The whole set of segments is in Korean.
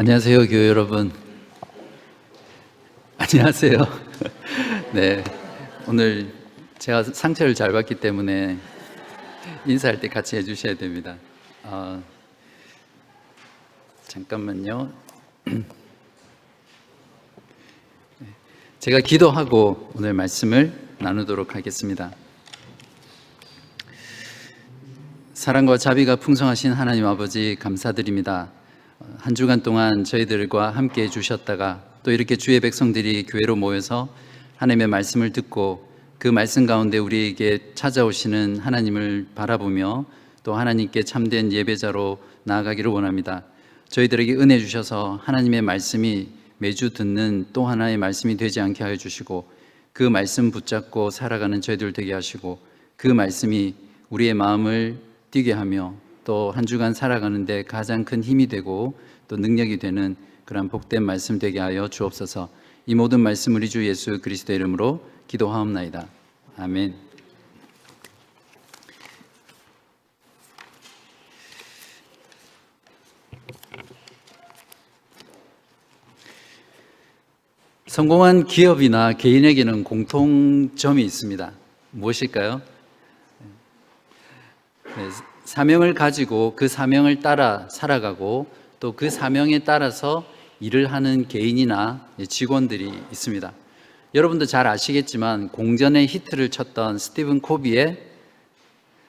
안녕하세요, 교회 여러분. 안녕하세요. 네, 오늘 제가 상처를 잘 받기 때문에 인사할 때 같이 해주셔야 됩니다. 어, 잠깐만요. 제가 기도하고 오늘 말씀을 나누도록 하겠습니다. 사랑과 자비가 풍성하신 하나님 아버지 감사드립니다. 한 주간 동안 저희들과 함께 해주셨다가 또 이렇게 주의 백성들이 교회로 모여서 하나님의 말씀을 듣고 그 말씀 가운데 우리에게 찾아오시는 하나님을 바라보며 또 하나님께 참된 예배자로 나아가기를 원합니다. 저희들에게 은혜 주셔서 하나님의 말씀이 매주 듣는 또 하나의 말씀이 되지 않게 하여 주시고 그 말씀 붙잡고 살아가는 저희들 되게 하시고 그 말씀이 우리의 마음을 뛰게 하며 또 한 주간 살아가는데 가장 큰 힘이 되고 또 능력이 되는 그러한 복된 말씀 되게 하여 주옵소서. 이 모든 말씀 우리 주 예수 그리스도 이름으로 기도하옵나이다. 아멘. 성공한 기업이나 개인에게는 공통점이 있습니다. 무엇일까요? 네, 사명을 가지고 그 사명을 따라 살아가고 또 그 사명에 따라서 일을 하는 개인이나 직원들이 있습니다. 여러분도 잘 아시겠지만 공전의 히트를 쳤던 스티븐 코비의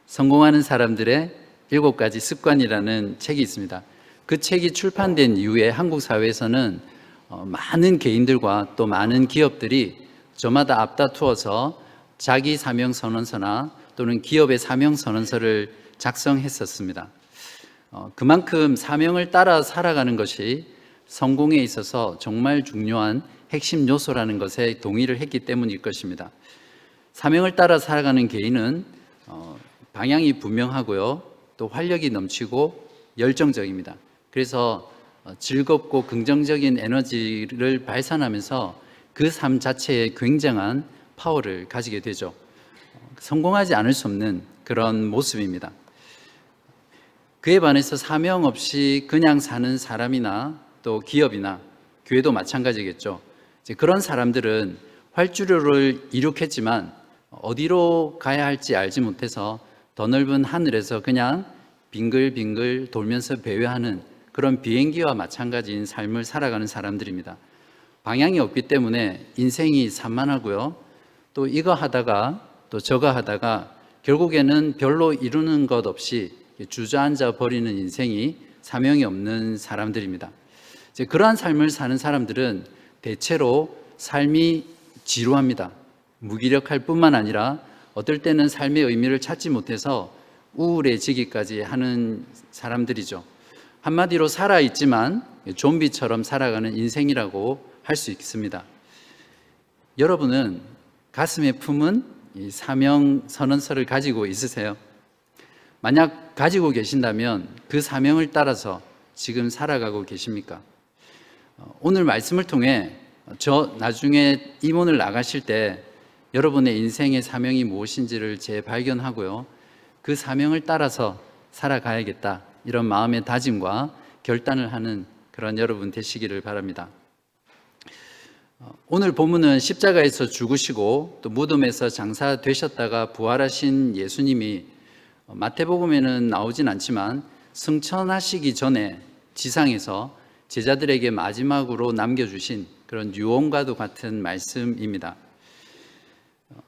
성공하는 사람들의 일곱 가지 습관이라는 책이 있습니다. 그 책이 출판된 이후에 한국 사회에서는 어, 많은 개인들과 또 많은 기업들이 저마다 앞다투어서 자기 사명 선언서나 또는 기업의 사명 선언서를 작성했었습니다. 어, 그만큼 사명을 따라 살아가는 것이 성공에 있어서 정말 중요한 핵심 요소라는 것에 동의를 했기 때문일 것입니다. 사명을 따라 살아가는 개인은 어, 방향이 분명하고요, 또 활력이 넘치고 열정적입니다. 그래서 어, 즐겁고 긍정적인 에너지를 발산하면서 그 삶 자체에 굉장한 파워를 가지게 되죠. 성공하지 않을 수 없는 그런 모습입니다. 그에 반해서 사명 없이 그냥 사는 사람이나 또 기업이나 교회도 마찬가지겠죠. 그런 사람들은 활주로를 이룩했지만 어디로 가야 할지 알지 못해서 더 넓은 하늘에서 그냥 빙글빙글 돌면서 배회하는 그런 비행기와 마찬가지인 삶을 살아가는 사람들입니다. 방향이 없기 때문에 인생이 산만하고요. 또 이거 하다가 또 저거 하다가 결국에는 별로 이루는 것 없이 주저앉아 버리는 인생이 사명이 없는 사람들입니다. 이제 그러한 삶을 사는 사람들은 대체로 삶이 지루합니다. 무기력할 뿐만 아니라 어떨 때는 삶의 의미를 찾지 못해서 우울해지기까지 하는 사람들이죠. 한마디로 살아있지만 좀비처럼 살아가는 인생이라고 할 수 있습니다. 여러분은 가슴에 품은 사명 선언서를 가지고 있으세요? 만약 가지고 계신다면 그 사명을 따라서 지금 살아가고 계십니까? 어, 오늘 말씀을 통해 저 나중에 임원을 나가실 때 여러분의 인생의 사명이 무엇인지를 재발견하고요. 그 사명을 따라서 살아가야겠다. 이런 마음의 다짐과 결단을 하는 그런 여러분 되시기를 바랍니다. 어, 오늘 본문은 십자가에서 죽으시고 또 무덤에서 장사되셨다가 부활하신 예수님이 어, 마태복음에는 나오진 않지만 승천하시기 전에 지상에서 제자들에게 마지막으로 남겨주신 그런 유언과도 같은 말씀입니다. 어,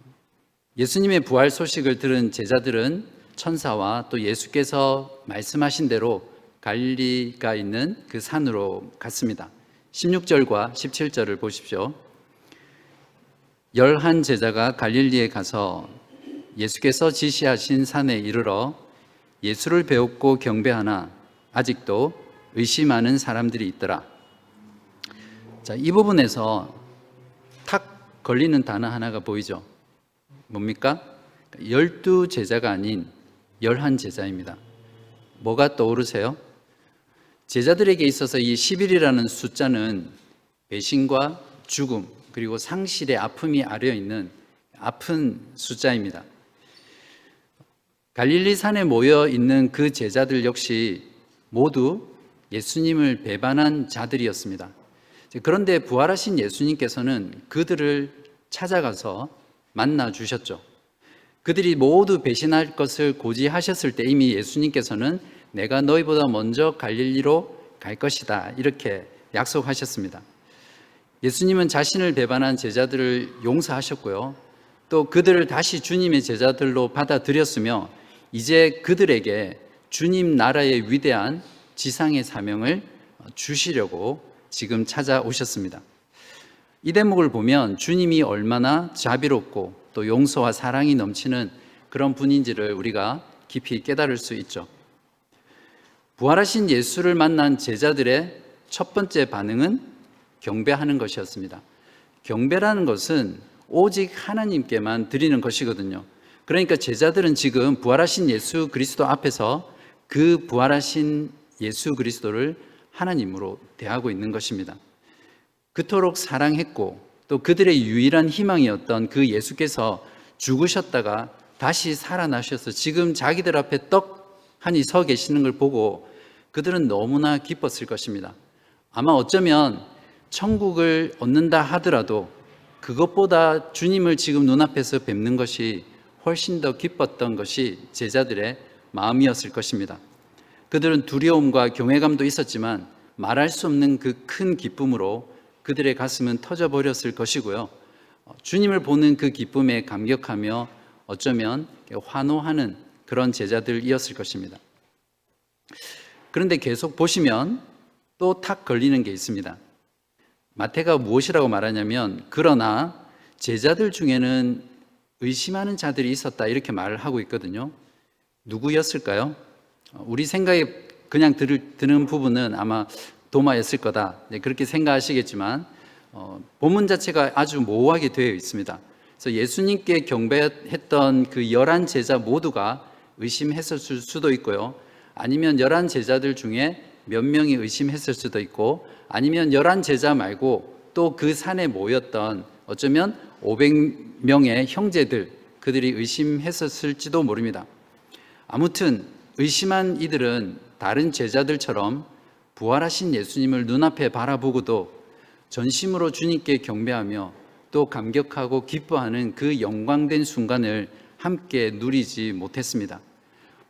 예수님의 부활 소식을 들은 제자들은 천사와 또 예수께서 말씀하신 대로 갈리가 있는 그 산으로 갔습니다. 16절과 17절을 보십시오. 열한 제자가 갈릴리에 가서 예수께서 지시하신 산에 이르러 예수를 배웠고 경배하나 아직도 의심하는 사람들이 있더라. 자, 이 부분에서 탁 걸리는 단어 하나가 보이죠? 뭡니까? 열두 제자가 아닌 열한 제자입니다. 뭐가 떠오르세요? 제자들에게 있어서 이 10일이라는 숫자는 배신과 죽음, 그리고 상실의 아픔이 아려 있는 아픈 숫자입니다. 갈릴리 산에 모여 있는 그 제자들 역시 모두 예수님을 배반한 자들이었습니다. 그런데 부활하신 예수님께서는 그들을 찾아가서 만나 주셨죠. 그들이 모두 배신할 것을 고지하셨을 때 이미 예수님께서는 내가 너희보다 먼저 갈릴리로 갈 것이다. 이렇게 약속하셨습니다. 예수님은 자신을 배반한 제자들을 용서하셨고요. 또 그들을 다시 주님의 제자들로 받아들였으며 이제 그들에게 주님 나라의 위대한 지상의 사명을 주시려고 지금 찾아오셨습니다. 이 대목을 보면 주님이 얼마나 자비롭고 또 용서와 사랑이 넘치는 그런 분인지를 우리가 깊이 깨달을 수 있죠. 부활하신 예수를 만난 제자들의 첫 번째 반응은 경배하는 것이었습니다. 경배라는 것은 오직 하나님께만 드리는 것이거든요. 그러니까 제자들은 지금 부활하신 예수 그리스도 앞에서 그 부활하신 예수 그리스도를 하나님으로 대하고 있는 것입니다. 그토록 사랑했고 또 그들의 유일한 희망이었던 그 예수께서 죽으셨다가 다시 살아나셔서 지금 자기들 앞에 떡하니 서 계시는 걸 보고 그들은 너무나 기뻤을 것입니다. 아마 어쩌면 천국을 얻는다 하더라도 그것보다 주님을 지금 눈앞에서 뵙는 것이 훨씬 더 기뻤던 것이 제자들의 마음이었을 것입니다. 그들은 두려움과 경외감도 있었지만 말할 수 없는 그 큰 기쁨으로 그들의 가슴은 터져버렸을 것이고요. 주님을 보는 그 기쁨에 감격하며 어쩌면 환호하는 그런 제자들이었을 것입니다. 그런데 계속 보시면 또 탁 걸리는 게 있습니다. 마태가 무엇이라고 말하냐면 그러나 제자들 중에는 의심하는 자들이 있었다 이렇게 말을 하고 있거든요. 누구였을까요? 우리 생각에 그냥 들, 드는 부분은 아마 도마였을 거다 네, 그렇게 생각하시겠지만 어, 본문 자체가 아주 모호하게 되어 있습니다. 그래서 예수님께 경배했던 그 열한 제자 모두가 의심했을 수도 있고요. 아니면 열한 제자들 중에 몇 명이 의심했을 수도 있고 아니면 열한 제자 말고 또 그 산에 모였던 어쩌면 500명의 형제들 그들이 의심했었을지도 모릅니다. 아무튼 의심한 이들은 다른 제자들처럼 부활하신 예수님을 눈앞에 바라보고도 전심으로 주님께 경배하며 또 감격하고 기뻐하는 그 영광된 순간을 함께 누리지 못했습니다.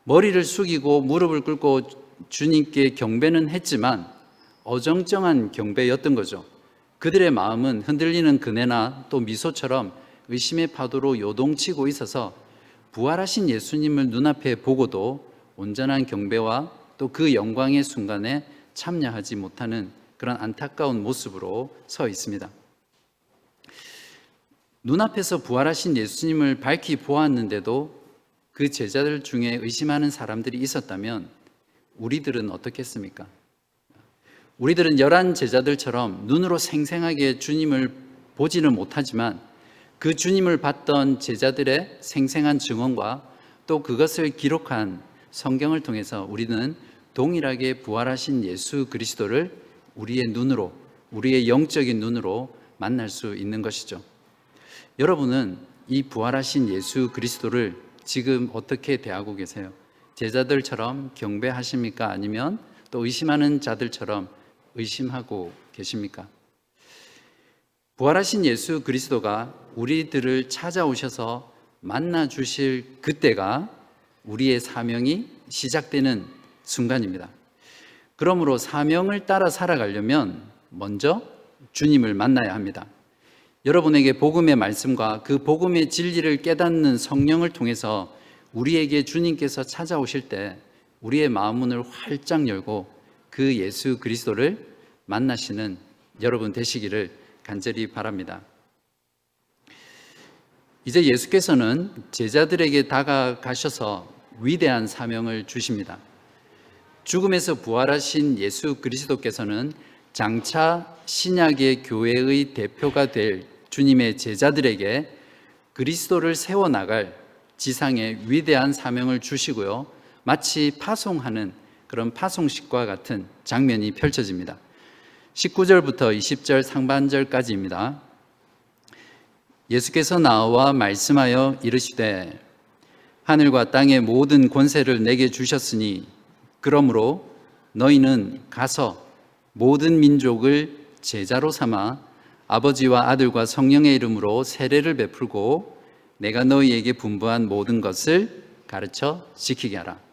머리를 숙이고 무릎을 꿇고 주님께 경배는 했지만 어정쩡한 경배였던 거죠. 그들의 마음은 흔들리는 그네나 또 미소처럼 의심의 파도로 요동치고 있어서 부활하신 예수님을 눈앞에 보고도 온전한 경배와 또 그 영광의 순간에 참여하지 못하는 그런 안타까운 모습으로 서 있습니다. 눈앞에서 부활하신 예수님을 밝히 보았는데도 그 제자들 중에 의심하는 사람들이 있었다면 우리들은 어떻겠습니까? 우리들은 열한 제자들처럼 눈으로 생생하게 주님을 보지는 못하지만 그 주님을 봤던 제자들의 생생한 증언과 또 그것을 기록한 성경을 통해서 우리는 동일하게 부활하신 예수 그리스도를 우리의 눈으로, 우리의 영적인 눈으로 만날 수 있는 것이죠. 여러분은 이 부활하신 예수 그리스도를 지금 어떻게 대하고 계세요? 제자들처럼 경배하십니까? 아니면 또 의심하는 자들처럼 의심하고 계십니까? 부활하신 예수 그리스도가 우리들을 찾아오셔서 만나 주실 그때가 우리의 사명이 시작되는 순간입니다. 그러므로 사명을 따라 살아가려면 먼저 주님을 만나야 합니다. 여러분에게 복음의 말씀과 그 복음의 진리를 깨닫는 성령을 통해서 우리에게 주님께서 찾아오실 때 우리의 마음문을 활짝 열고 그 예수 그리스도를 만나시는 여러분 되시기를 간절히 바랍니다. 이제 예수께서는 제자들에게 다가가셔서 위대한 사명을 주십니다. 죽음에서 부활하신 예수 그리스도께서는 장차 신약의 교회의 대표가 될 주님의 제자들에게 그리스도를 세워나갈 지상의 위대한 사명을 주시고요. 마치 파송하는 그런 파송식과 같은 장면이 펼쳐집니다. 19절부터 20절 상반절까지입니다. 예수께서 나와 말씀하여 이르시되 하늘과 땅의 모든 권세를 내게 주셨으니 그러므로 너희는 가서 모든 민족을 제자로 삼아 아버지와 아들과 성령의 이름으로 세례를 베풀고 내가 너희에게 분부한 모든 것을 가르쳐 지키게 하라.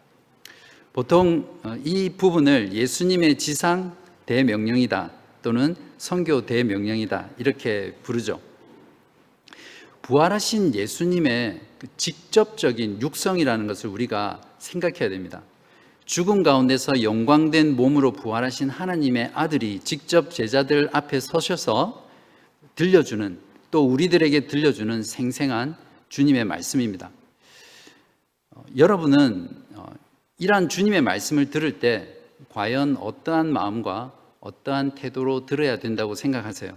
보통 어, 이 부분을 예수님의 지상 대명령이다 또는 선교 대명령이다 이렇게 부르죠. 부활하신 예수님의 그 직접적인 육성이라는 것을 우리가 생각해야 됩니다. 죽음 가운데서 영광된 몸으로 부활하신 하나님의 아들이 직접 제자들 앞에 서셔서 들려주는 또 우리들에게 들려주는 생생한 주님의 말씀입니다. 어, 여러분은 어, 이러한 주님의 말씀을 들을 때 과연 어떠한 마음과 어떠한 태도로 들어야 된다고 생각하세요?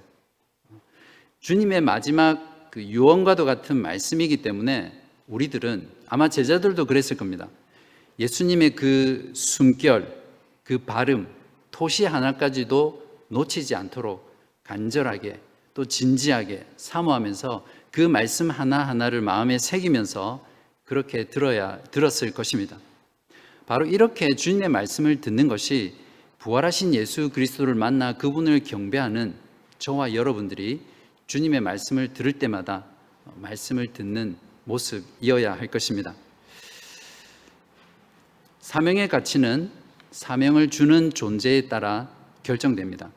주님의 마지막 그 유언과도 같은 말씀이기 때문에 우리들은 아마 제자들도 그랬을 겁니다. 예수님의 그 숨결, 그 발음, 토시 하나까지도 놓치지 않도록 간절하게 또 진지하게 사모하면서 그 말씀 하나하나를 마음에 새기면서 그렇게 들어야 들었을 것입니다. 바로 이렇게 주님의 말씀을 듣는 것이 부활하신 예수 그리스도를 만나 그분을 경배하는 저와 여러분들이 주님의 말씀을 들을 때마다 말씀을 듣는 모습이어야 할 것입니다. 사명의 가치는 사명을 주는 존재에 따라 결정됩니다.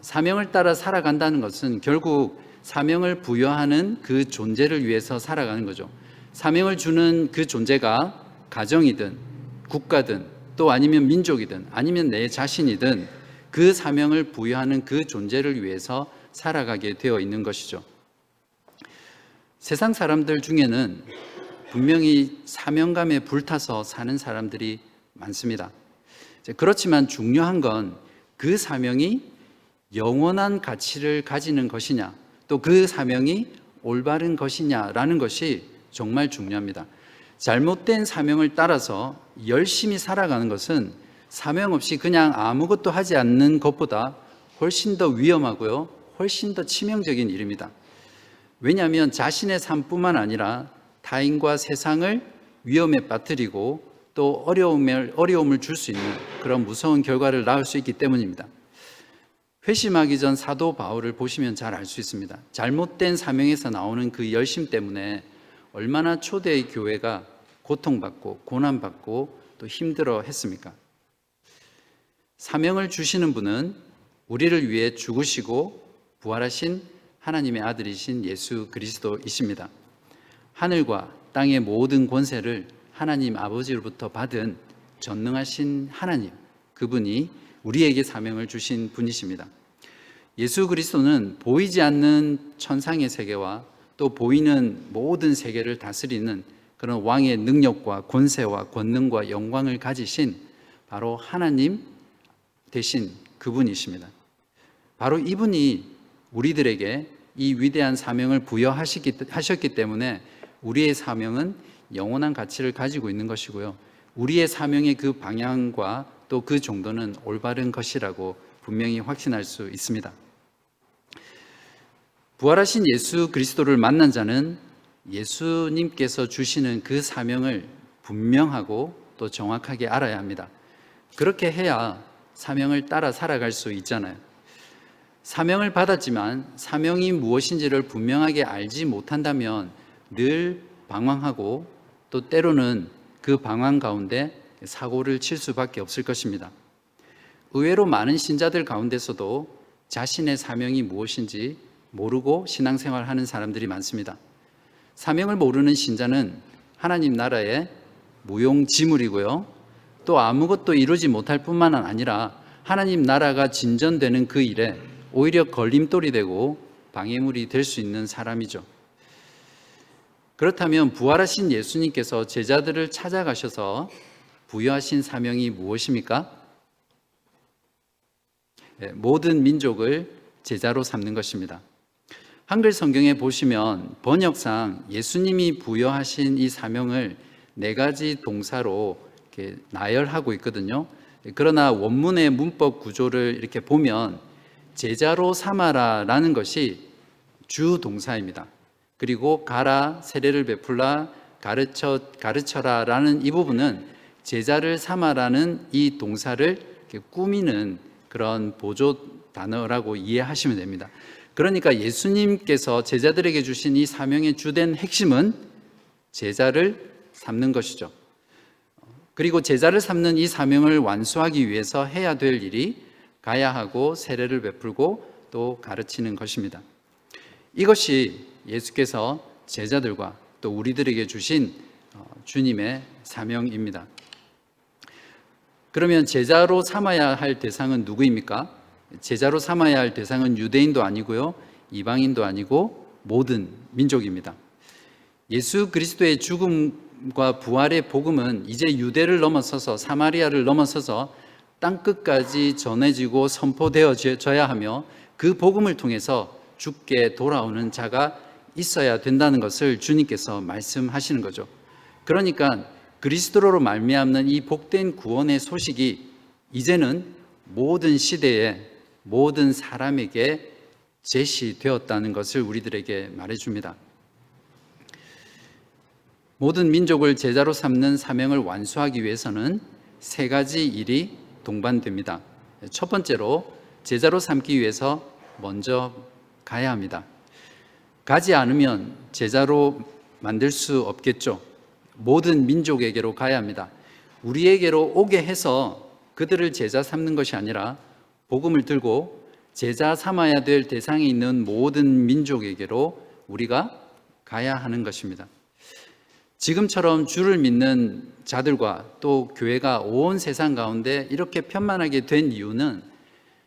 사명을 따라 살아간다는 것은 결국 사명을 부여하는 그 존재를 위해서 살아가는 거죠. 사명을 주는 그 존재가 가정이든 국가든 또 아니면 민족이든 아니면 내 자신이든 그 사명을 부여하는 그 존재를 위해서 살아가게 되어 있는 것이죠. 세상 사람들 중에는 분명히 사명감에 불타서 사는 사람들이 많습니다. 그렇지만 중요한 건 그 사명이 영원한 가치를 가지는 것이냐, 또 그 사명이 올바른 것이냐라는 것이 정말 중요합니다. 잘못된 사명을 따라서 열심히 살아가는 것은 사명 없이 그냥 아무것도 하지 않는 것보다 훨씬 더 위험하고요, 훨씬 더 치명적인 일입니다. 왜냐하면 자신의 삶뿐만 아니라 타인과 세상을 위험에 빠뜨리고 또 어려움을, 어려움을 줄 수 있는 그런 무서운 결과를 낳을 수 있기 때문입니다. 회심하기 전 사도 바울을 보시면 잘 알 수 있습니다. 잘못된 사명에서 나오는 그 열심 때문에 얼마나 초대의 교회가 고통받고 고난받고 또 힘들어 했습니까? 사명을 주시는 분은 우리를 위해 죽으시고 부활하신 하나님의 아들이신 예수 그리스도이십니다. 하늘과 땅의 모든 권세를 하나님 아버지로부터 받은 전능하신 하나님, 그분이 우리에게 사명을 주신 분이십니다. 예수 그리스도는 보이지 않는 천상의 세계와 또 보이는 모든 세계를 다스리는 그런 왕의 능력과 권세와 권능과 영광을 가지신 바로 하나님 대신 그분이십니다. 바로 이분이 우리들에게 이 위대한 사명을 부여하셨기 때문에 우리의 사명은 영원한 가치를 가지고 있는 것이고요. 우리의 사명의 그 방향과 또 그 정도는 올바른 것이라고 분명히 확신할 수 있습니다. 부활하신 예수 그리스도를 만난 자는 예수님께서 주시는 그 사명을 분명하고 또 정확하게 알아야 합니다. 그렇게 해야 사명을 따라 살아갈 수 있잖아요. 사명을 받았지만 사명이 무엇인지를 분명하게 알지 못한다면 늘 방황하고 또 때로는 그 방황 가운데 사고를 칠 수밖에 없을 것입니다. 의외로 많은 신자들 가운데서도 자신의 사명이 무엇인지 모르고 신앙생활 하는 사람들이 많습니다. 사명을 모르는 신자는 하나님 나라의 무용지물이고요. 또 아무것도 이루지 못할 뿐만 아니라 하나님 나라가 진전되는 그 일에 오히려 걸림돌이 되고 방해물이 될 수 있는 사람이죠. 그렇다면 부활하신 예수님께서 제자들을 찾아가셔서 부여하신 사명이 무엇입니까? 네, 모든 민족을 제자로 삼는 것입니다. 한글 성경에 보시면 번역상 예수님이 부여하신 이 사명을 네 가지 동사로 이렇게 나열하고 있거든요. 그러나 원문의 문법 구조를 이렇게 보면 제자로 삼아라라는 것이 주 동사입니다. 그리고 가라, 세례를 베풀라, 가르쳐, 가르쳐라라는 이 부분은 제자를 삼아라는 이 동사를 꾸미는 그런 보조 단어라고 이해하시면 됩니다. 그러니까 예수님께서 제자들에게 주신 이 사명의 주된 핵심은 제자를 삼는 것이죠. 그리고 제자를 삼는 이 사명을 완수하기 위해서 해야 될 일이 가야 하고 세례를 베풀고 또 가르치는 것입니다. 이것이 예수께서 제자들과 또 우리들에게 주신 어, 주님의 사명입니다. 그러면 제자로 삼아야 할 대상은 누구입니까? 제자로 삼아야 할 대상은 유대인도 아니고요, 이방인도 아니고 모든 민족입니다. 예수 그리스도의 죽음과 부활의 복음은 이제 유대를 넘어서서 사마리아를 넘어서서 땅 끝까지 전해지고 선포되어져야 하며 그 복음을 통해서 죽게 돌아오는 자가 있어야 된다는 것을 주님께서 말씀하시는 거죠. 그러니까 그리스도로 말미암는 이 복된 구원의 소식이 이제는 모든 시대에 모든 사람에게 제시되었다는 것을 우리들에게 말해줍니다. 모든 민족을 제자로 삼는 사명을 완수하기 위해서는 세 가지 일이 동반됩니다. 첫 번째로 제자로 삼기 위해서 먼저 가야 합니다. 가지 않으면 제자로 만들 수 없겠죠. 모든 민족에게로 가야 합니다. 우리에게로 오게 해서 그들을 제자 삼는 것이 아니라 복음을 들고 제자 삼아야 될 대상에 있는 모든 민족에게로 우리가 가야 하는 것입니다. 지금처럼 주를 믿는 자들과 또 교회가 온 세상 가운데 이렇게 편만하게 된 이유는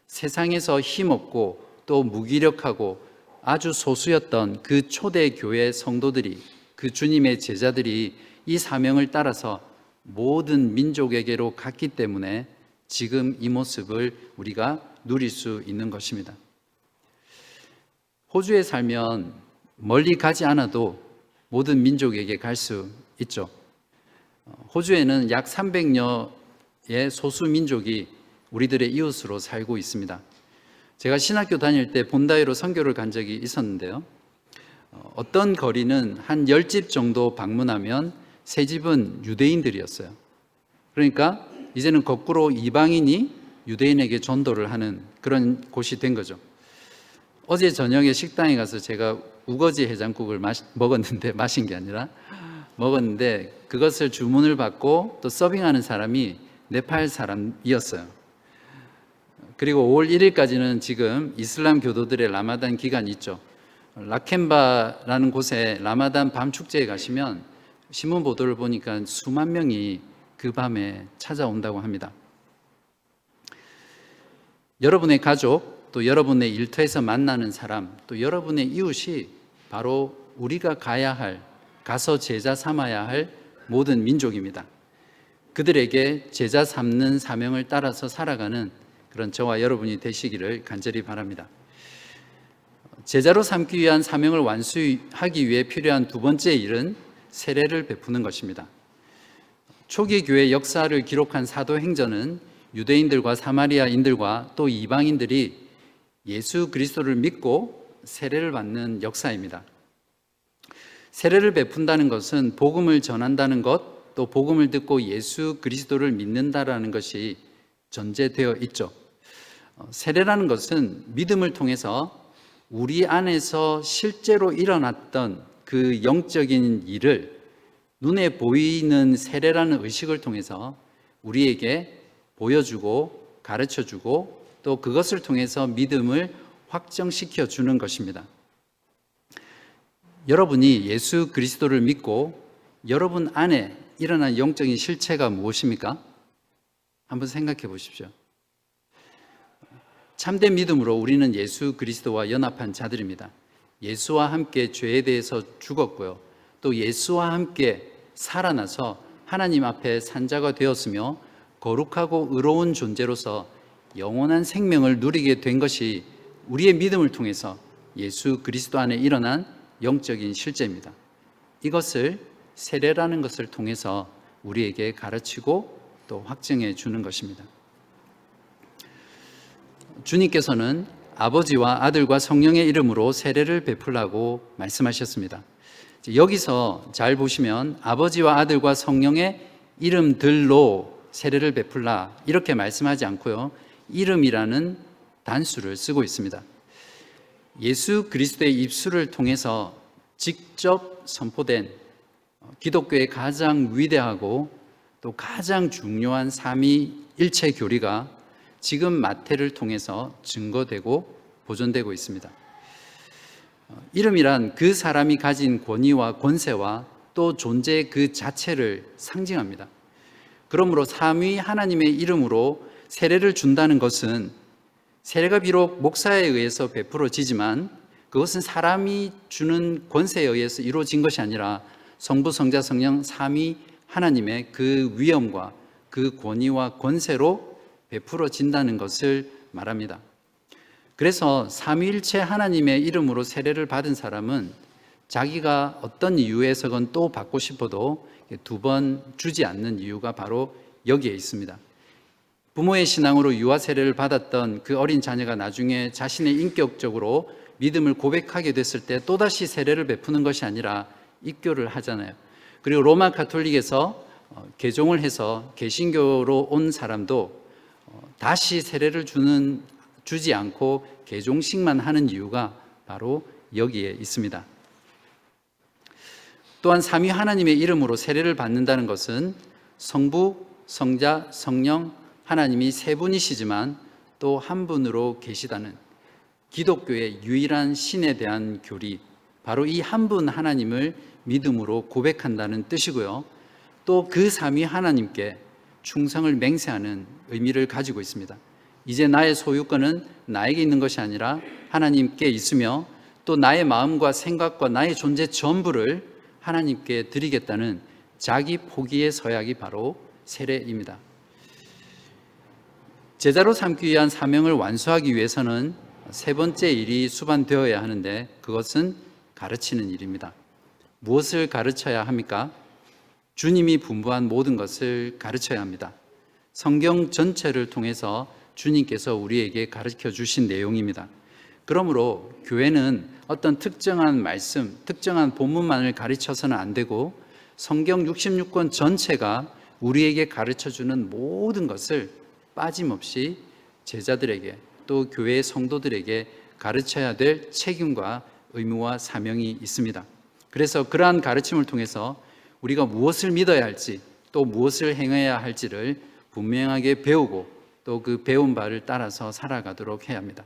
세상에서 힘없고 또 무기력하고 아주 소수였던 그 초대 교회 성도들이 그 주님의 제자들이 이 사명을 따라서 모든 민족에게로 갔기 때문에 지금 이 모습을 우리가 누릴 수 있는 것입니다. 호주에 살면 멀리 가지 않아도 모든 민족에게 갈 수 있죠. 호주에는 약 300여의 소수 민족이 우리들의 이웃으로 살고 있습니다. 제가 신학교 다닐 때 본다이로 선교를 간 적이 있었는데요. 어떤 거리는 한 10집 정도 방문하면 세 집은 유대인들이었어요. 그러니까 이제는 거꾸로 이방인이 유대인에게 전도를 하는 그런 곳이 된 거죠. 어제 저녁에 식당에 가서 제가 우거지 해장국을 마시, 먹었는데 마신 게 아니라 먹었는데 그것을 주문을 받고 또 서빙하는 사람이 네팔 사람이었어요. 그리고 5월 1일까지는 지금 이슬람 교도들의 라마단 기간이 있죠. 라켄바라는 곳에 라마단 밤 축제에 가시면 신문 보도를 보니까 수만 명이 그 밤에 찾아온다고 합니다. 여러분의 가족, 또 여러분의 일터에서 만나는 사람, 또 여러분의 이웃이 바로 우리가 가야 할, 가서 제자 삼아야 할 모든 민족입니다. 그들에게 제자 삼는 사명을 따라서 살아가는 그런 저와 여러분이 되시기를 간절히 바랍니다. 제자로 삼기 위한 사명을 완수하기 위해 필요한 두 번째 일은 세례를 베푸는 것입니다. 초기 교회 역사를 기록한 사도행전은 유대인들과 사마리아인들과 또 이방인들이 예수 그리스도를 믿고 세례를 받는 역사입니다. 세례를 베푼다는 것은 복음을 전한다는 것, 또 복음을 듣고 예수 그리스도를 믿는다라는 것이 전제되어 있죠. 어, 세례라는 것은 믿음을 통해서 우리 안에서 실제로 일어났던 그 영적인 일을 눈에 보이는 세례라는 의식을 통해서 우리에게 보여주고 가르쳐 주고 또 그것을 통해서 믿음을 확정시켜 주는 것입니다. 여러분이 예수 그리스도를 믿고 여러분 안에 일어난 영적인 실체가 무엇입니까? 한번 생각해 보십시오. 참된 믿음으로 우리는 예수 그리스도와 연합한 자들입니다. 예수와 함께 죄에 대해서 죽었고요. 또 예수와 함께 살아나서 하나님 앞에 산자가 되었으며 거룩하고 의로운 존재로서 영원한 생명을 누리게 된 것이 우리의 믿음을 통해서 예수 그리스도 안에 일어난 영적인 실제입니다. 이것을 세례라는 것을 통해서 우리에게 가르치고 또 확증해 주는 것입니다. 주님께서는 아버지와 아들과 성령의 이름으로 세례를 베풀라고 말씀하셨습니다. 여기서 잘 보시면 아버지와 아들과 성령의 이름들로 세례를 베풀라 이렇게 말씀하지 않고요. 이름이라는 단수를 쓰고 있습니다. 예수 그리스도의 입술을 통해서 직접 선포된 기독교의 가장 위대하고 또 가장 중요한 삼위 일체 교리가 지금 마태를 통해서 증거되고 보존되고 있습니다. 이름이란 그 사람이 가진 권위와 권세와 또 존재 그 자체를 상징합니다. 그러므로 삼위 하나님의 이름으로 세례를 준다는 것은 세례가 비록 목사에 의해서 베풀어지지만 그것은 사람이 주는 권세에 의해서 이루어진 것이 아니라 성부, 성자, 성령 삼위 하나님의 그 위엄과 그 권위와 권세로 베풀어진다는 것을 말합니다. 그래서 삼위일체 하나님의 이름으로 세례를 받은 사람은 자기가 어떤 이유에서건 또 받고 싶어도 두 번 주지 않는 이유가 바로 여기에 있습니다. 부모의 신앙으로 유아 세례를 받았던 그 어린 자녀가 나중에 자신의 인격적으로 믿음을 고백하게 됐을 때 또다시 세례를 베푸는 것이 아니라 입교를 하잖아요. 그리고 로마 카톨릭에서 어, 개종을 해서 개신교로 온 사람도 어, 다시 세례를 주는 주지 않고 개종식만 하는 이유가 바로 여기에 있습니다. 또한 삼위 하나님의 이름으로 세례를 받는다는 것은 성부, 성자, 성령 하나님이 세 분이시지만 또 한 분으로 계시다는 기독교의 유일한 신에 대한 교리, 바로 이 한 분 하나님을 믿음으로 고백한다는 뜻이고요. 또 그 삼위 하나님께 충성을 맹세하는 의미를 가지고 있습니다. 이제 나의 소유권은 나에게 있는 것이 아니라 하나님께 있으며 또 나의 마음과 생각과 나의 존재 전부를 하나님께 드리겠다는 자기 포기의 서약이 바로 세례입니다. 제자로 삼기 위한 사명을 완수하기 위해서는 세 번째 일이 수반되어야 하는데 그것은 가르치는 일입니다. 무엇을 가르쳐야 합니까? 주님이 분부한 모든 것을 가르쳐야 합니다. 성경 전체를 통해서 주님께서 우리에게 가르쳐 주신 내용입니다. 그러므로 교회는 어떤 특정한 말씀, 특정한 본문만을 가르쳐서는 안 되고 성경 66권 전체가 우리에게 가르쳐 주는 모든 것을 빠짐없이 제자들에게 또 교회의 성도들에게 가르쳐야 될 책임과 의무와 사명이 있습니다. 그래서 그러한 가르침을 통해서 우리가 무엇을 믿어야 할지 또 무엇을 행해야 할지를 분명하게 배우고 또 그 배운 바를 따라서 살아가도록 해야 합니다.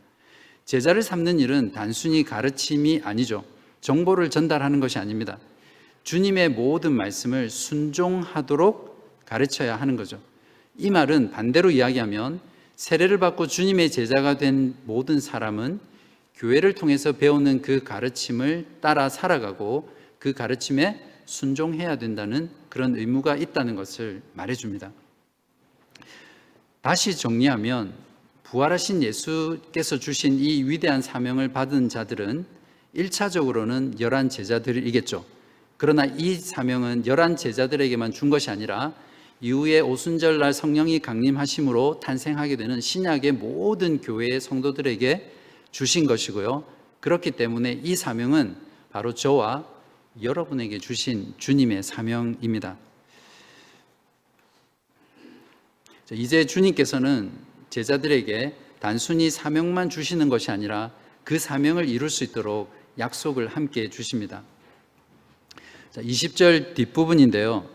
제자를 삼는 일은 단순히 가르침이 아니죠. 정보를 전달하는 것이 아닙니다. 주님의 모든 말씀을 순종하도록 가르쳐야 하는 거죠. 이 말은 반대로 이야기하면 세례를 받고 주님의 제자가 된 모든 사람은 교회를 통해서 배우는 그 가르침을 따라 살아가고 그 가르침에 순종해야 된다는 그런 의무가 있다는 것을 말해줍니다. 다시 정리하면 부활하신 예수께서 주신 이 위대한 사명을 받은 자들은 1차적으로는 열한 제자들이겠죠. 그러나 이 사명은 열한 제자들에게만 준 것이 아니라 이후에 오순절 날 성령이 강림하심으로 탄생하게 되는 신약의 모든 교회의 성도들에게 주신 것이고요. 그렇기 때문에 이 사명은 바로 저와 여러분에게 주신 주님의 사명입니다. 이제 주님께서는 제자들에게 단순히 사명만 주시는 것이 아니라 그 사명을 이룰 수 있도록 약속을 함께 주십니다. 20절 뒷부분인데요.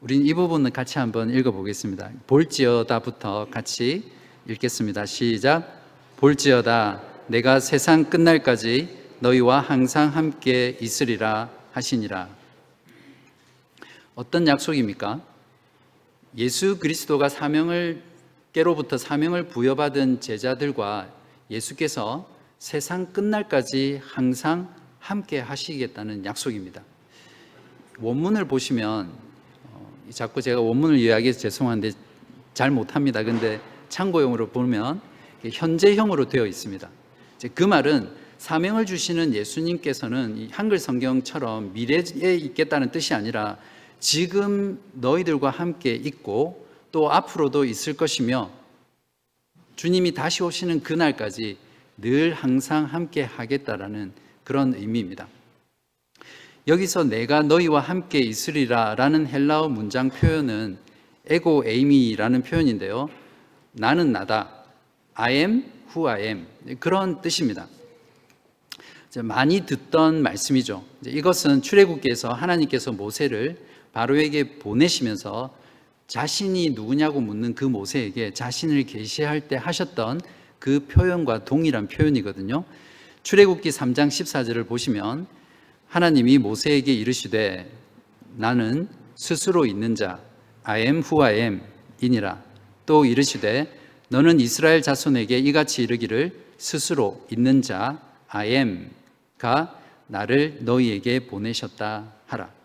우린 이 부분을 같이 한번 읽어보겠습니다. 볼지어다부터 같이 읽겠습니다. 시작. 볼지어다 내가 세상 끝날까지 너희와 항상 함께 있으리라 하시니라. 어떤 약속입니까? 예수 그리스도가 사명을 깨로부터 사명을 부여받은 제자들과 예수께서 세상 끝날까지 항상 함께 하시겠다는 약속입니다. 원문을 보시면 어, 자꾸 제가 원문을 이야기해서 죄송한데 잘 못합니다. 근데 참고용으로 보면 현재형으로 되어 있습니다. 그 말은 사명을 주시는 예수님께서는 한글 성경처럼 미래에 있겠다는 뜻이 아니라 지금 너희들과 함께 있고 또 앞으로도 있을 것이며 주님이 다시 오시는 그날까지 늘 항상 함께 하겠다라는 그런 의미입니다. 여기서 내가 너희와 함께 있으리라 라는 헬라어 문장 표현은 에고 에이미라는 표현인데요. 나는 나다. I am who I am. 그런 뜻입니다. 많이 듣던 말씀이죠. 이것은 출애굽기에서 하나님께서 모세를 바로에게 보내시면서 자신이 누구냐고 묻는 그 모세에게 자신을 계시할 때 하셨던 그 표현과 동일한 표현이거든요. 출애굽기 3장 14절을 보시면 하나님이 모세에게 이르시되 나는 스스로 있는 자 I am who I am 이니라 또 이르시되 너는 이스라엘 자손에게 이같이 이르기를 스스로 있는 자 I am가 나를 너희에게 보내셨다 하라.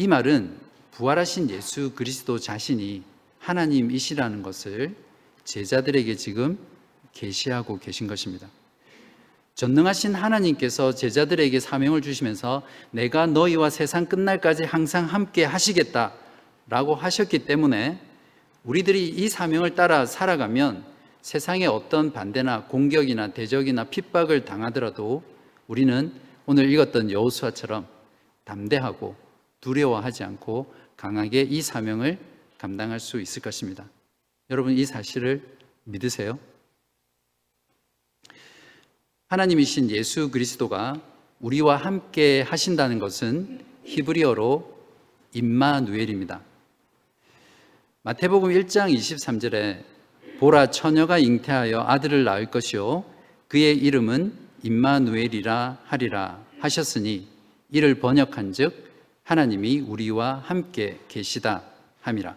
이 말은 부활하신 예수 그리스도 자신이 하나님이시라는 것을 제자들에게 지금 계시하고 계신 것입니다. 전능하신 하나님께서 제자들에게 사명을 주시면서 내가 너희와 세상 끝날까지 항상 함께 하시겠다 라고 하셨기 때문에 우리들이 이 사명을 따라 살아가면 세상에 어떤 반대나 공격이나 대적이나 핍박을 당하더라도 우리는 오늘 읽었던 여호수아처럼 담대하고 두려워하지 않고 강하게 이 사명을 감당할 수 있을 것입니다. 여러분 이 사실을 믿으세요? 하나님이신 예수 그리스도가 우리와 함께 하신다는 것은 히브리어로 임마누엘입니다. 마태복음 1장 23절에 보라 처녀가 잉태하여 아들을 낳을 것이요 그의 이름은 임마누엘이라 하리라 하셨으니 이를 번역한즉 하나님이 우리와 함께 계시다 함이라.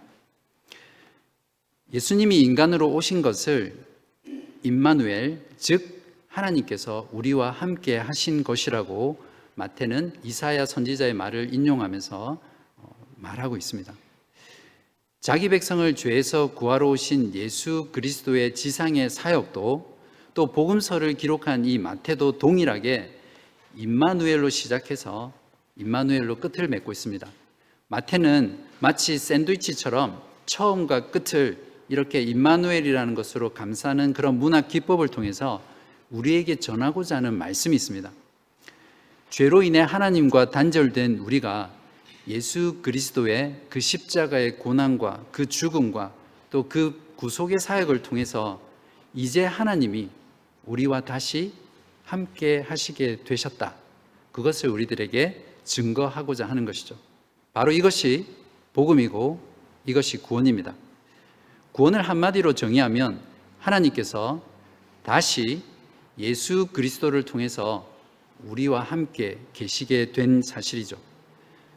예수님이 인간으로 오신 것을 임마누엘 즉 하나님께서 우리와 함께 하신 것이라고 마태는 이사야 선지자의 말을 인용하면서 어, 말하고 있습니다. 자기 백성을 죄에서 구하러 오신 예수 그리스도의 지상의 사역도 또 복음서를 기록한 이 마태도 동일하게 임마누엘로 시작해서 임마누엘로 끝을 맺고 있습니다. 마태는 마치 샌드위치처럼 처음과 끝을 이렇게 임마누엘이라는 것으로 감싸는 그런 문학 기법을 통해서 우리에게 전하고자 하는 말씀이 있습니다. 죄로 인해 하나님과 단절된 우리가 예수 그리스도의 그 십자가의 고난과 그 죽음과 또 그 구속의 사역을 통해서 이제 하나님이 우리와 다시 함께 하시게 되셨다. 그것을 우리들에게 증거하고자 하는 것이죠. 바로 이것이 복음이고 이것이 구원입니다. 구원을 한마디로 정의하면 하나님께서 다시 예수 그리스도를 통해서 우리와 함께 계시게 된 사실이죠.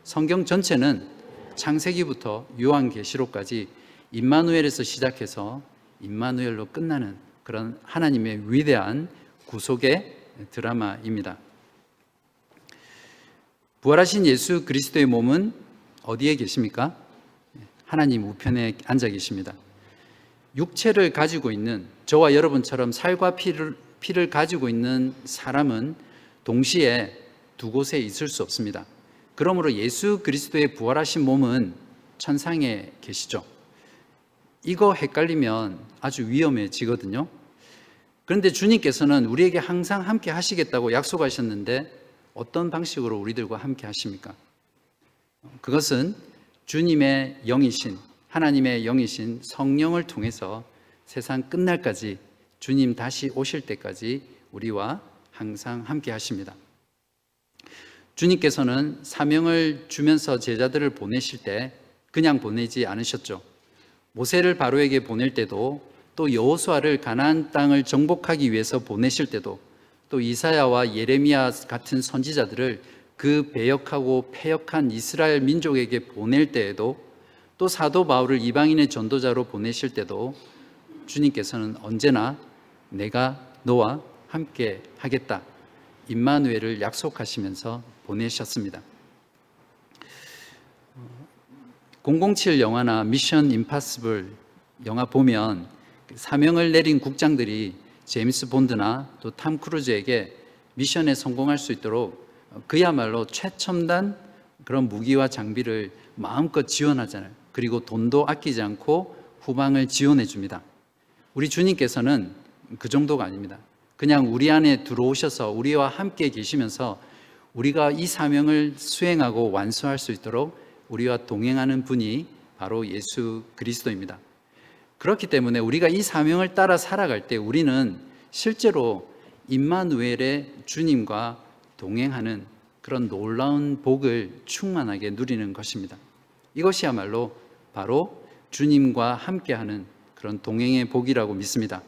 성경 전체는 창세기부터 요한계시록까지 임마누엘에서 시작해서 임마누엘로 끝나는 그런 하나님의 위대한 구속의 드라마입니다. 부활하신 예수 그리스도의 몸은 어디에 계십니까? 하나님 우편에 앉아 계십니다. 육체를 가지고 있는 저와 여러분처럼 살과 피를, 피를 가지고 있는 사람은 동시에 두 곳에 있을 수 없습니다. 그러므로 예수 그리스도의 부활하신 몸은 천상에 계시죠. 이거 헷갈리면 아주 위험해지거든요. 그런데 주님께서는 우리에게 항상 함께 하시겠다고 약속하셨는데 어떤 방식으로 우리들과 함께 하십니까? 그것은 주님의 영이신 하나님의 영이신 성령을 통해서 세상 끝날까지 주님 다시 오실 때까지 우리와 항상 함께 하십니다. 주님께서는 사명을 주면서 제자들을 보내실 때 그냥 보내지 않으셨죠. 모세를 바로에게 보낼 때도 또 여호수아를 가나안 땅을 정복하기 위해서 보내실 때도 또 이사야와 예레미야 같은 선지자들을 그 배역하고 패역한 이스라엘 민족에게 보낼 때에도 또 사도 바울을 이방인의 전도자로 보내실 때도 주님께서는 언제나 내가 너와 함께 하겠다. 임마누엘을 약속하시면서 보내셨습니다. 007 영화나 미션 임파서블 영화 보면 사명을 내린 국장들이 제임스 본드나 또 탐 크루즈에게 미션에 성공할 수 있도록 그야말로 최첨단 그런 무기와 장비를 마음껏 지원하잖아요. 그리고 돈도 아끼지 않고 후방을 지원해 줍니다. 우리 주님께서는 그 정도가 아닙니다. 그냥 우리 안에 들어오셔서 우리와 함께 계시면서 우리가 이 사명을 수행하고 완수할 수 있도록 우리와 동행하는 분이 바로 예수 그리스도입니다. 그렇기 때문에 우리가 이 사명을 따라 살아갈 때 우리는 실제로 임마누엘의 주님과 동행하는 그런 놀라운 복을 충만하게 누리는 것입니다. 이것이야말로 바로 주님과 함께하는 그런 동행의 복이라고 믿습니다.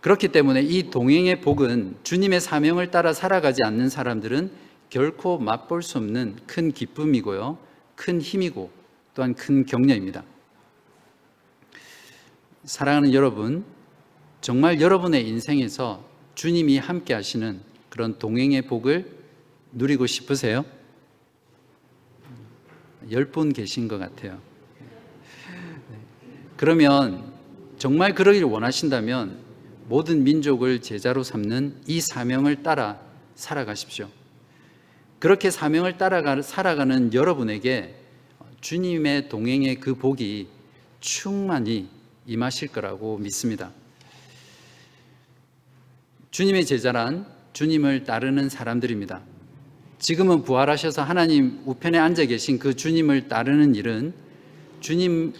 그렇기 때문에 이 동행의 복은 주님의 사명을 따라 살아가지 않는 사람들은 결코 맛볼 수 없는 큰 기쁨이고요. 큰 힘이고 또한 큰 격려입니다. 사랑하는 여러분, 정말 여러분의 인생에서 주님이 함께 하시는 그런 동행의 복을 누리고 싶으세요? 열 분 계신 것 같아요. 그러면 정말 그러기를 원하신다면 모든 민족을 제자로 삼는 이 사명을 따라 살아가십시오. 그렇게 사명을 따라 살아가는 여러분에게 주님의 동행의 그 복이 충만히 임하실 거라고 믿습니다. 주님의 제자란 주님을 따르는 사람들입니다. 지금은 부활하셔서 하나님 우편에 앉아 계신 그 주님을 따르는 일은 주님,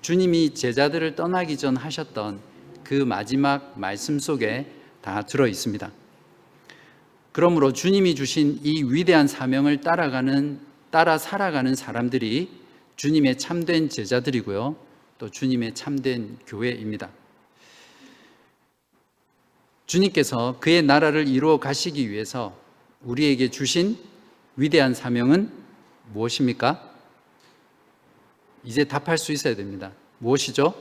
주님이 제자들을 떠나기 전 하셨던 그 마지막 말씀 속에 다 들어 있습니다. 그러므로 주님이 주신 이 위대한 사명을 따라가는, 따라 살아가는 사람들이 주님의 참된 제자들이고요. 또 주님의 참된 교회입니다. 주님께서 그의 나라를 이루어 가시기 위해서 우리에게 주신 위대한 사명은 무엇입니까? 이제 답할 수 있어야 됩니다. 무엇이죠?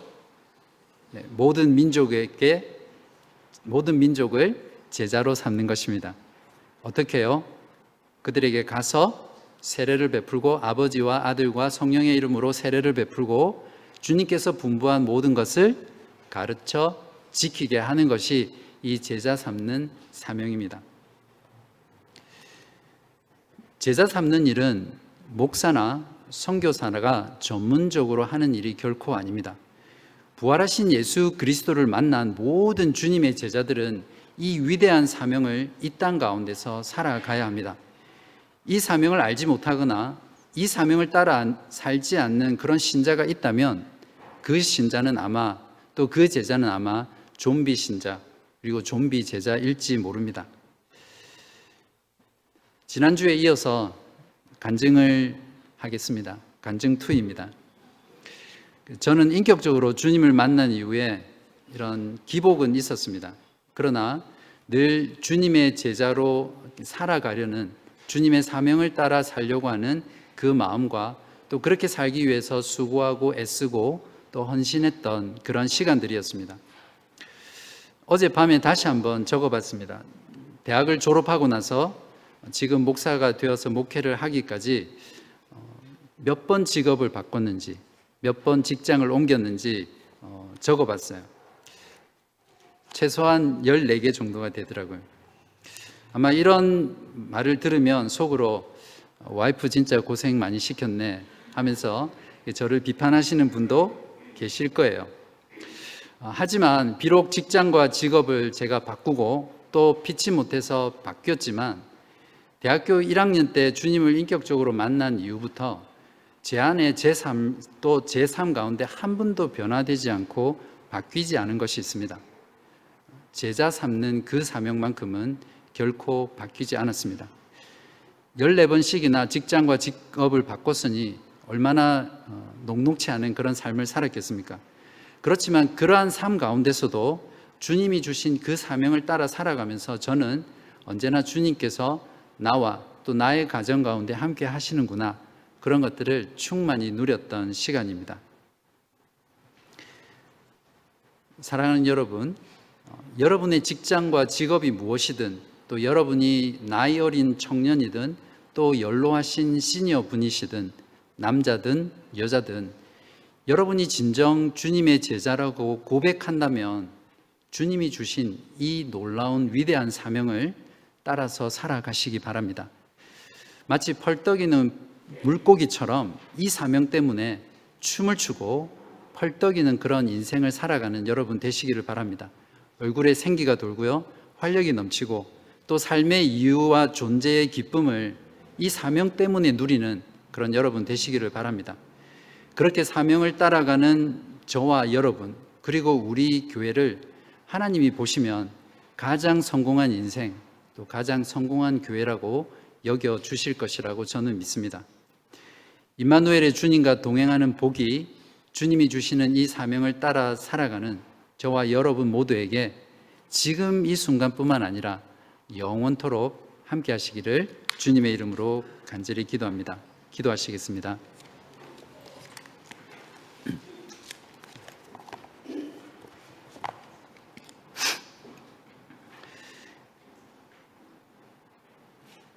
네, 모든 민족에게 모든 민족을 제자로 삼는 것입니다. 어떻게 해요? 그들에게 가서 세례를 베풀고 아버지와 아들과 성령의 이름으로 세례를 베풀고 주님께서 분부한 모든 것을 가르쳐 지키게 하는 것이 이 제자 삼는 사명입니다. 제자 삼는 일은 목사나 선교사가 전문적으로 하는 일이 결코 아닙니다. 부활하신 예수 그리스도를 만난 모든 주님의 제자들은 이 위대한 사명을 이 땅 가운데서 살아가야 합니다. 이 사명을 알지 못하거나 이 사명을 따라 살지 않는 그런 신자가 있다면 그 신자는 아마 또 그 제자는 아마 좀비 신자 그리고 좀비 제자일지 모릅니다. 지난주에 이어서 간증을 하겠습니다. 간증 2입니다. 저는 인격적으로 주님을 만난 이후에 이런 기복은 있었습니다. 그러나 늘 주님의 제자로 살아가려는 주님의 사명을 따라 살려고 하는 그 마음과 또 그렇게 살기 위해서 수고하고 애쓰고 또 헌신했던 그런 시간들이었습니다. 어젯밤에 다시 한번 적어봤습니다. 대학을 졸업하고 나서 지금 목사가 되어서 목회를 하기까지 어, 몇번 직업을 바꿨는지, 몇 번 직장을 옮겼는지 어, 적어봤어요. 최소한 14개 정도가 되더라고요. 아마 이런 말을 들으면 속으로 와이프 진짜 고생 많이 시켰네 하면서 저를 비판하시는 분도 계실 거예요. 어, 하지만 비록 직장과 직업을 제가 바꾸고 또 피치 못해서 바뀌었지만 대학교 1학년 때 주님을 인격적으로 만난 이후부터 제 안에 제3, 또 제3 가운데 한 분도 변화되지 않고 바뀌지 않은 것이 있습니다. 제자 삼는 그 사명만큼은 결코 바뀌지 않았습니다. 14번씩이나 직장과 직업을 바꿨으니 얼마나 어, 녹록치 않은 그런 삶을 살았겠습니까? 그렇지만 그러한 삶 가운데서도 주님이 주신 그 사명을 따라 살아가면서 저는 언제나 주님께서 나와 또 나의 가정 가운데 함께 하시는구나. 그런 것들을 충만히 누렸던 시간입니다. 사랑하는 여러분, 어, 여러분의 직장과 직업이 무엇이든 또 여러분이 나이 어린 청년이든 또 연로하신 시니어 분이시든 남자든 여자든 여러분이 진정 주님의 제자라고 고백한다면 주님이 주신 이 놀라운 위대한 사명을 따라서 살아가시기 바랍니다. 마치 펄떡이는 물고기처럼 이 사명 때문에 춤을 추고 펄떡이는 그런 인생을 살아가는 여러분 되시기를 바랍니다. 얼굴에 생기가 돌고요. 활력이 넘치고 또 삶의 이유와 존재의 기쁨을 이 사명 때문에 누리는 그런 여러분 되시기를 바랍니다. 그렇게 사명을 따라가는 저와 여러분, 그리고 우리 교회를 하나님이 보시면 가장 성공한 인생, 또 가장 성공한 교회라고 여겨 주실 것이라고 저는 믿습니다. 임마누엘의 주님과 동행하는 복이 주님이 주시는 이 사명을 따라 살아가는 저와 여러분 모두에게 지금 이 순간뿐만 아니라 영원토록 함께 하시기를 주님의 이름으로 간절히 기도합니다. 기도하시겠습니다.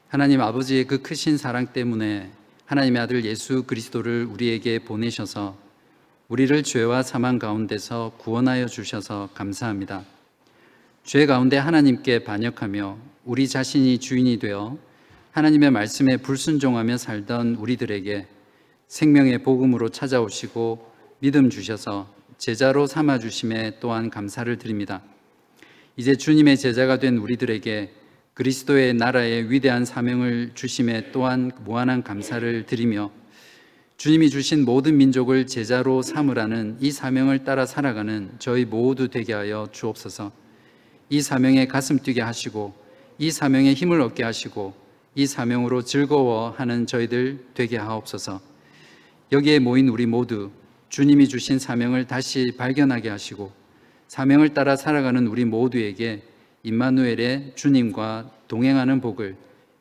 하나님 아버지의 그 크신 사랑 때문에 하나님의 아들 예수 그리스도를 우리에게 보내셔서 우리를 죄와 사망 가운데서 구원하여 주셔서 감사합니다. 죄 가운데 하나님께 반역하며 우리 자신이 주인이 되어 하나님의 말씀에 불순종하며 살던 우리들에게 생명의 복음으로 찾아오시고 믿음 주셔서 제자로 삼아 주심에 또한 감사를 드립니다. 이제 주님의 제자가 된 우리들에게 그리스도의 나라의 위대한 사명을 주심에 또한 무한한 감사를 드리며 주님이 주신 모든 민족을 제자로 삼으라는 이 사명을 따라 살아가는 저희 모두 되게 하여 주옵소서. 이 사명에 가슴 뛰게 하시고 이 사명에 힘을 얻게 하시고 이 사명으로 즐거워하는 저희들 되게 하옵소서. 여기에 모인 우리 모두 주님이 주신 사명을 다시 발견하게 하시고 사명을 따라 살아가는 우리 모두에게 임마누엘의 주님과 동행하는 복을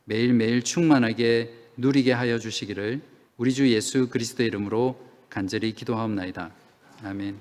매일매일 충만하게 누리게 하여 주시기를 우리 주 예수 그리스도의 이름으로 간절히 기도하옵나이다. 아멘.